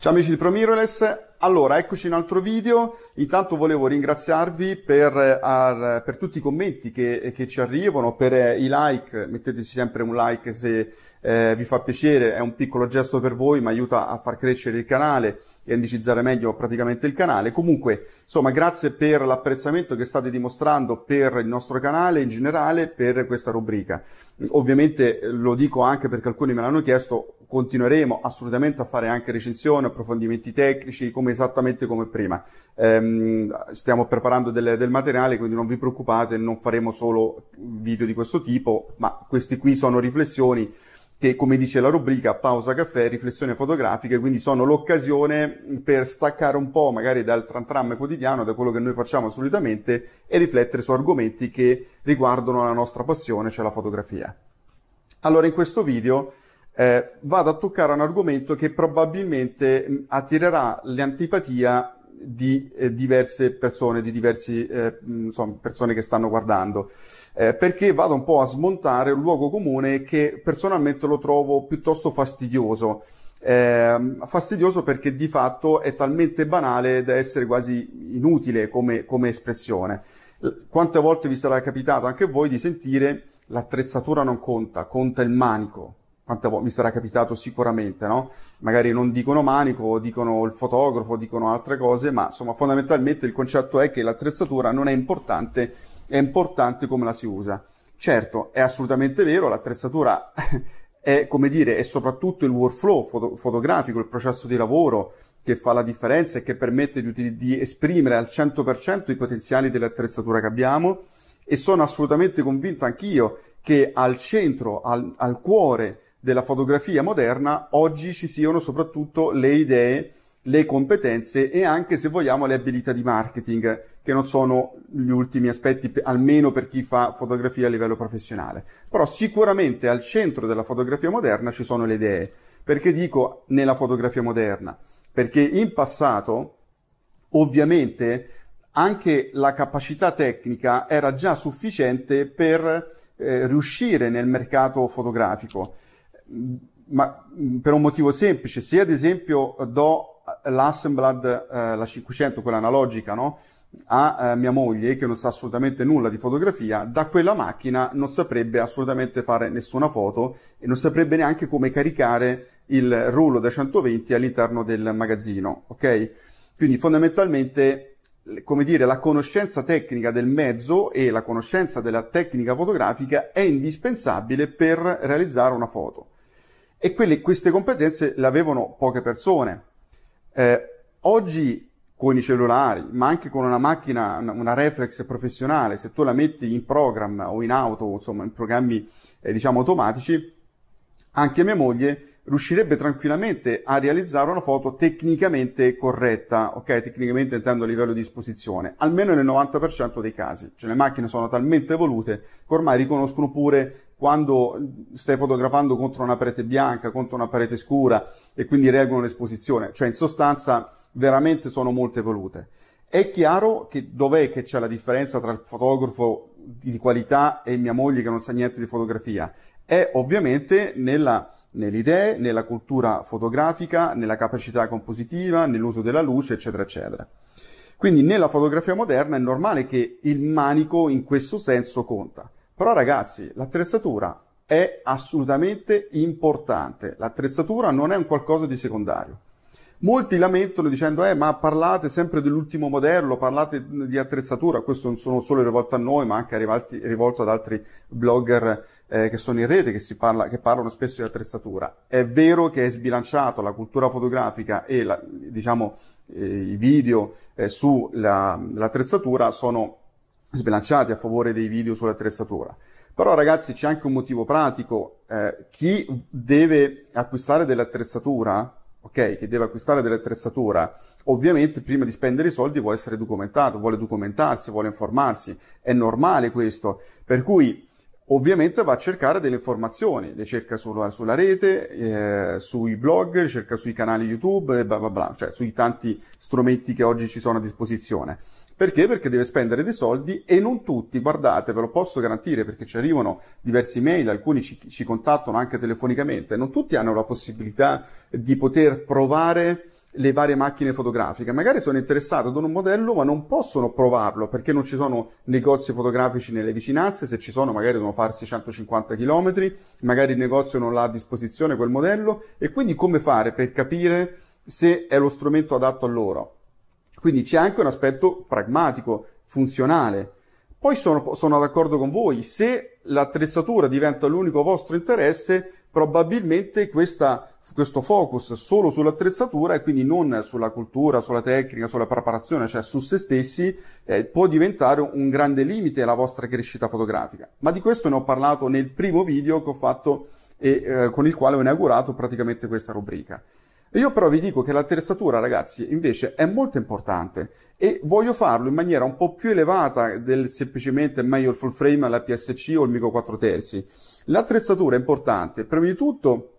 Ciao amici di ProMirrorless, allora eccoci in un altro video, intanto volevo ringraziarvi per, uh, per tutti i commenti che, che ci arrivano, per uh, i like, metteteci sempre un like se uh, vi fa piacere, è un piccolo gesto per voi, ma aiuta a far crescere il canale e indicizzare meglio praticamente il canale. Comunque, insomma, grazie per l'apprezzamento che state dimostrando per il nostro canale in generale, per questa rubrica. Ovviamente lo dico anche perché alcuni me l'hanno chiesto, continueremo assolutamente a fare anche recensioni, approfondimenti tecnici, come esattamente come prima. Ehm, stiamo preparando del, del, materiale, quindi non vi preoccupate, non faremo solo video di questo tipo, ma questi qui sono riflessioni che come dice la rubrica pausa caffè, riflessioni fotografiche, quindi sono l'occasione per staccare un po' magari dal tram tram quotidiano, da quello che noi facciamo solitamente e riflettere su argomenti che riguardano la nostra passione, cioè la fotografia. Allora in questo video eh, vado a toccare un argomento che probabilmente attirerà l'antipatia di eh, diverse persone, di diverse eh, insomma, persone che stanno guardando eh, perché vado un po' a smontare un luogo comune che personalmente lo trovo piuttosto fastidioso. Eh, fastidioso perché di fatto è talmente banale da essere quasi inutile come, come espressione. Quante volte vi sarà capitato anche voi di sentire l'attrezzatura non conta, conta il manico. Quante volte vi sarà capitato sicuramente, no? Magari non dicono manico, dicono il fotografo, dicono altre cose, ma insomma fondamentalmente il concetto è che l'attrezzatura non è importante è importante come la si usa. Certo, è assolutamente vero, l'attrezzatura è, come dire, è soprattutto il workflow foto- fotografico, il processo di lavoro che fa la differenza e che permette di, di esprimere al 100% i potenziali dell'attrezzatura che abbiamo e sono assolutamente convinto anch'io che al centro, al, al cuore della fotografia moderna oggi ci siano soprattutto le idee le competenze e anche, se vogliamo, le abilità di marketing, che non sono gli ultimi aspetti, almeno per chi fa fotografia a livello professionale. Però sicuramente al centro della fotografia moderna ci sono le idee. Perché dico nella fotografia moderna? Perché in passato, ovviamente, anche la capacità tecnica era già sufficiente per eh, riuscire nel mercato fotografico. Ma per un motivo semplice, se ad esempio do l'Assemblad, eh, la 500, quella analogica, no? a eh, mia moglie che non sa assolutamente nulla di fotografia, da quella macchina non saprebbe assolutamente fare nessuna foto e non saprebbe neanche come caricare il rullo da 120 all'interno del magazzino, ok? Quindi fondamentalmente, come dire, la conoscenza tecnica del mezzo e la conoscenza della tecnica fotografica è indispensabile per realizzare una foto. E quelle, queste competenze le avevano poche persone. Eh, oggi con i cellulari, ma anche con una macchina, una reflex professionale, se tu la metti in program o in auto, insomma in programmi eh, diciamo automatici, anche mia moglie riuscirebbe tranquillamente a realizzare una foto tecnicamente corretta, ok? Tecnicamente intendo a livello di esposizione, almeno nel 90% dei casi. Cioè le macchine sono talmente evolute che ormai riconoscono pure quando stai fotografando contro una parete bianca, contro una parete scura e quindi regolano l'esposizione. Cioè in sostanza veramente sono molto evolute. È chiaro che dov'è che c'è la differenza tra il fotografo di qualità e mia moglie che non sa niente di fotografia? È ovviamente nella nelle idee, nella cultura fotografica, nella capacità compositiva, nell'uso della luce, eccetera, eccetera. Quindi nella fotografia moderna è normale che il manico in questo senso conta. Però ragazzi, l'attrezzatura è assolutamente importante. L'attrezzatura non è un qualcosa di secondario. Molti lamentano dicendo, eh, ma parlate sempre dell'ultimo modello, parlate di attrezzatura, questo non sono solo rivolto a noi, ma anche rivolti, rivolto ad altri blogger eh, che sono in rete, che, parla, che, parlano spesso di attrezzatura. È vero che è sbilanciato la fotografica e la, diciamo, eh, i video eh, sull'attrezzatura sono sbilanciati a favore dei video sull'attrezzatura. Però ragazzi c'è anche un motivo pratico, eh, chi deve acquistare dell'attrezzatura, ok, che deve acquistare dell'attrezzatura, ovviamente prima di spendere i soldi vuole essere documentato, vuole documentarsi, vuole informarsi, è normale questo, per cui ovviamente va a cercare delle informazioni, le cerca sulla, sulla rete, eh, sui blog, cerca sui canali YouTube, bla bla bla, cioè sui tanti strumenti che oggi ci sono a disposizione. Perché? Perché deve spendere dei soldi e non tutti, guardate, ve lo posso garantire perché ci arrivano diversi mail, alcuni ci, ci contattano anche telefonicamente, non tutti hanno la possibilità di poter provare le varie macchine fotografiche. Magari sono interessato ad un modello, ma non possono provarlo perché non ci sono negozi fotografici nelle vicinanze. Se ci sono, magari devono farsi 150 km, magari il negozio non ha a disposizione quel modello. E quindi come fare per capire se è lo strumento adatto a loro? Quindi c'è anche un aspetto pragmatico, funzionale. Poi sono, sono d'accordo con voi, se l'attrezzatura diventa l'unico vostro interesse, probabilmente questa questo focus solo sull'attrezzatura e quindi non sulla cultura, sulla tecnica, sulla preparazione, cioè su se stessi, eh, può diventare un grande limite alla vostra crescita fotografica. Ma di questo ne ho parlato nel primo video che ho fatto e eh, con il quale ho inaugurato praticamente questa rubrica. Io però vi dico che l'attrezzatura, ragazzi, invece è molto importante e voglio farlo in maniera un po' più elevata del semplicemente meglio il full frame, la PSC o il Micro 4 terzi. L'attrezzatura è importante, prima di tutto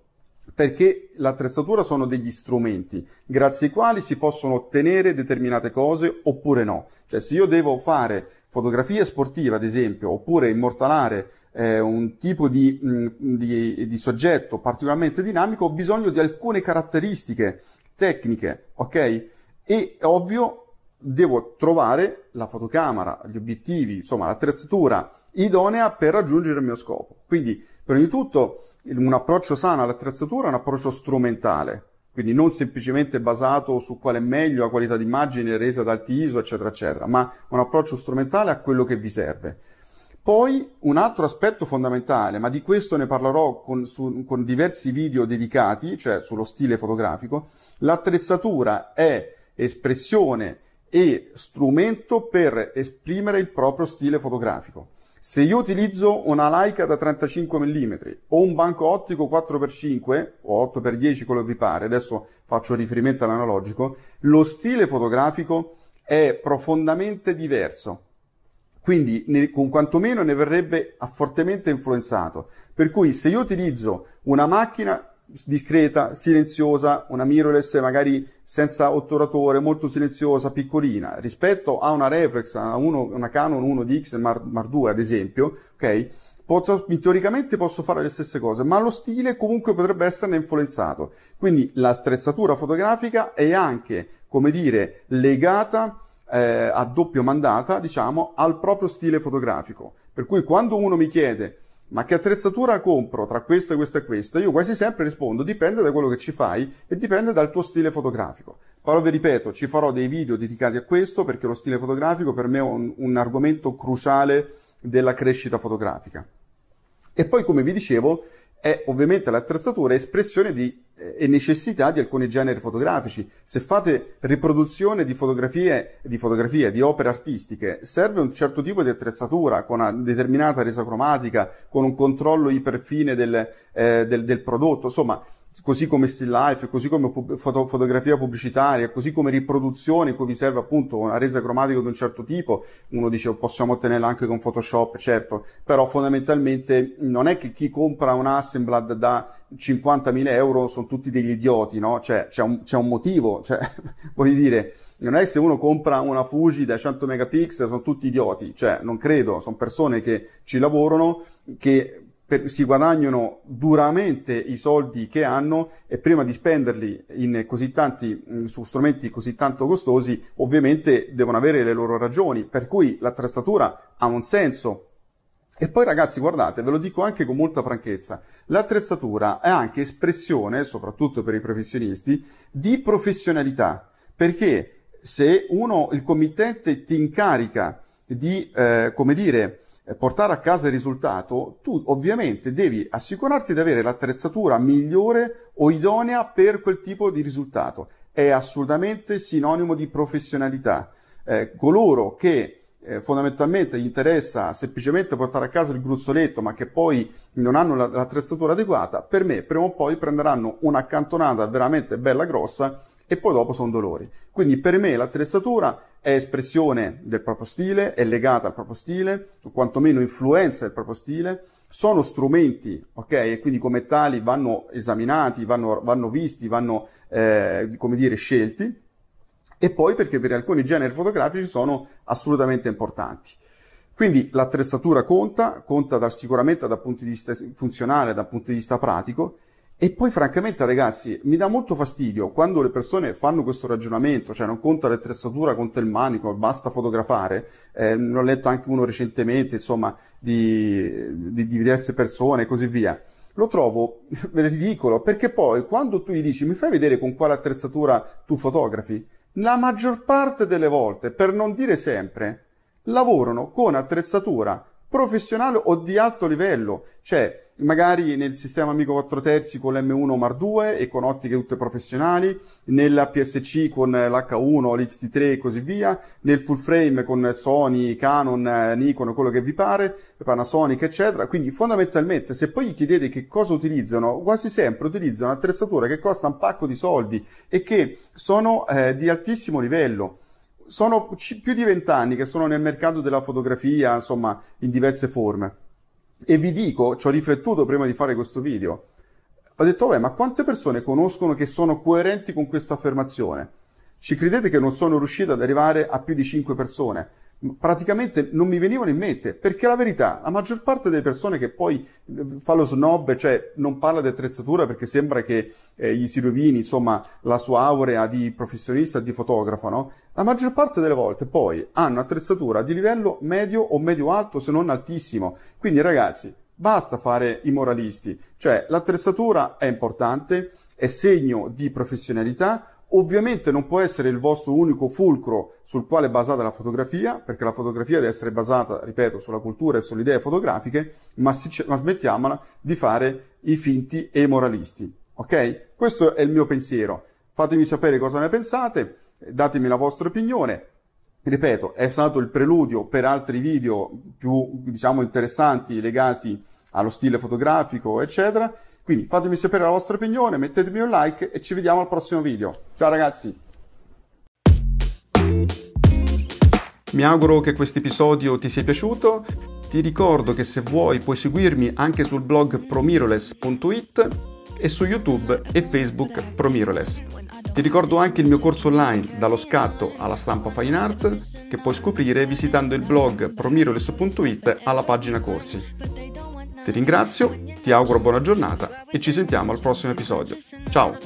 perché l'attrezzatura sono degli strumenti grazie ai quali si possono ottenere determinate cose oppure no. Cioè se io devo fare fotografia sportiva, ad esempio, oppure immortalare eh, un tipo di, di, di, soggetto particolarmente dinamico, ho bisogno di alcune caratteristiche tecniche, ok? E ovvio devo trovare la fotocamera, gli obiettivi, insomma l'attrezzatura idonea per raggiungere il mio scopo. Quindi, prima di tutto, un approccio sano all'attrezzatura è un approccio strumentale, quindi non semplicemente basato su quale è meglio la qualità d'immagine resa da alti ISO, eccetera, eccetera, ma un approccio strumentale a quello che vi serve. Poi un altro aspetto fondamentale, ma di questo ne parlerò con, su, con diversi video dedicati, cioè sullo stile fotografico, l'attrezzatura è espressione e strumento per esprimere il proprio stile fotografico. Se io utilizzo una Leica da 35 mm o un banco ottico 4x5 o 8x10 quello che vi pare, adesso faccio riferimento all'analogico, lo stile fotografico è profondamente diverso. Quindi ne, con quantomeno ne verrebbe fortemente influenzato. Per cui se io utilizzo una macchina discreta, silenziosa, una mirrorless magari senza otturatore, molto silenziosa, piccolina, rispetto a una reflex, a uno, una Canon 1DX Mark, Mark II ad esempio, ok? Posso, teoricamente posso fare le stesse cose, ma lo stile comunque potrebbe esserne influenzato. Quindi l'attrezzatura fotografica è anche, come dire, legata eh, a doppio mandata, diciamo, al proprio stile fotografico. Per cui quando uno mi chiede ma che attrezzatura compro tra questo e questo e questo? Io quasi sempre rispondo dipende da quello che ci fai e dipende dal tuo stile fotografico. Però vi ripeto, ci farò dei video dedicati a questo perché lo stile fotografico per me è un, un argomento cruciale della crescita fotografica. E poi, come vi dicevo, è ovviamente l'attrezzatura espressione di e necessità di alcuni generi fotografici. Se fate riproduzione di fotografie, di fotografie, di opere artistiche, serve un certo tipo di attrezzatura con una determinata resa cromatica, con un controllo iperfine del, eh, del, del prodotto, insomma, così come still life, così come foto, fotografia pubblicitaria, così come riproduzione cui vi serve appunto una resa cromatica di un certo tipo, uno dice oh, possiamo ottenerla anche con Photoshop, certo, però fondamentalmente non è che chi compra un Assemblad da 50.000 euro sono tutti degli idioti, no? Cioè, c'è un, c'è un motivo, cioè, voglio dire, non è se uno compra una Fuji da 100 megapixel sono tutti idioti, cioè, non credo, sono persone che ci lavorano, che per, si guadagnano duramente i soldi che hanno e prima di spenderli in così tanti, su strumenti così tanto costosi, ovviamente devono avere le loro ragioni, per cui l'attrezzatura ha un senso, e poi ragazzi, guardate, ve lo dico anche con molta franchezza, l'attrezzatura è anche espressione, soprattutto per i professionisti, di professionalità. Perché se uno, il committente ti incarica di, eh, come dire, portare a casa il risultato, tu ovviamente devi assicurarti di avere l'attrezzatura migliore o idonea per quel tipo di risultato. È assolutamente sinonimo di professionalità. Eh, coloro che eh, fondamentalmente gli interessa semplicemente portare a casa il gruzzoletto, ma che poi non hanno la, l'attrezzatura adeguata, per me prima o poi prenderanno un'accantonata veramente bella grossa e poi dopo sono dolori. Quindi per me l'attrezzatura è espressione del proprio stile, è legata al proprio stile, o quantomeno influenza il proprio stile, sono strumenti, ok? E quindi come tali vanno esaminati, vanno, vanno visti, vanno, eh, come dire, scelti, e poi perché per alcuni generi fotografici sono assolutamente importanti. Quindi l'attrezzatura conta, conta da, sicuramente dal punto di vista funzionale, dal punto di vista pratico, e poi francamente ragazzi mi dà molto fastidio quando le persone fanno questo ragionamento, cioè non conta l'attrezzatura, conta il manico, basta fotografare, eh, ne ho letto anche uno recentemente insomma di, di, di diverse persone e così via. Lo trovo ridicolo perché poi quando tu gli dici mi fai vedere con quale attrezzatura tu fotografi, la maggior parte delle volte, per non dire sempre, lavorano con attrezzatura professionale o di alto livello, cioè magari nel sistema Amico 4 terzi con l'M1 Mar 2 e con ottiche tutte professionali, nella PSC con l'H1, l'XT3 e così via, nel full frame con Sony, Canon, Nikon, quello che vi pare, Panasonic, eccetera. Quindi fondamentalmente se poi gli chiedete che cosa utilizzano, quasi sempre utilizzano attrezzature che costano un pacco di soldi e che sono eh, di altissimo livello sono più di vent'anni che sono nel mercato della fotografia, insomma, in diverse forme. E vi dico, ci ho riflettuto prima di fare questo video, ho detto, vabbè, ma quante persone conoscono che sono coerenti con questa affermazione? Ci credete che non sono riuscito ad arrivare a più di 5 persone? Praticamente non mi venivano in mente, perché la verità, la maggior parte delle persone che poi eh, fa lo snob, cioè non parla di attrezzatura perché sembra che eh, gli si rovini, insomma, la sua aurea di professionista, di fotografo, no? La maggior parte delle volte poi hanno attrezzatura di livello medio o medio-alto, se non altissimo. Quindi ragazzi, basta fare i moralisti, cioè l'attrezzatura è importante, è segno di professionalità, Ovviamente non può essere il vostro unico fulcro sul quale è basata la fotografia, perché la fotografia deve essere basata, ripeto, sulla cultura e sulle idee fotografiche, ma, si, ma smettiamola di fare i finti e i moralisti. Ok? Questo è il mio pensiero. Fatemi sapere cosa ne pensate, datemi la vostra opinione. Ripeto, è stato il preludio per altri video più, diciamo, interessanti legati allo stile fotografico, eccetera. Quindi fatemi sapere la vostra opinione, mettetemi un like e ci vediamo al prossimo video. Ciao ragazzi! Mi auguro che questo episodio ti sia piaciuto. Ti ricordo che se vuoi puoi seguirmi anche sul blog promiroless.it e su YouTube e Facebook Promiroless. Ti ricordo anche il mio corso online dallo scatto alla stampa fine art che puoi scoprire visitando il blog promiroless.it alla pagina corsi. Ti ringrazio, ti auguro buona giornata e ci sentiamo al prossimo episodio. Ciao!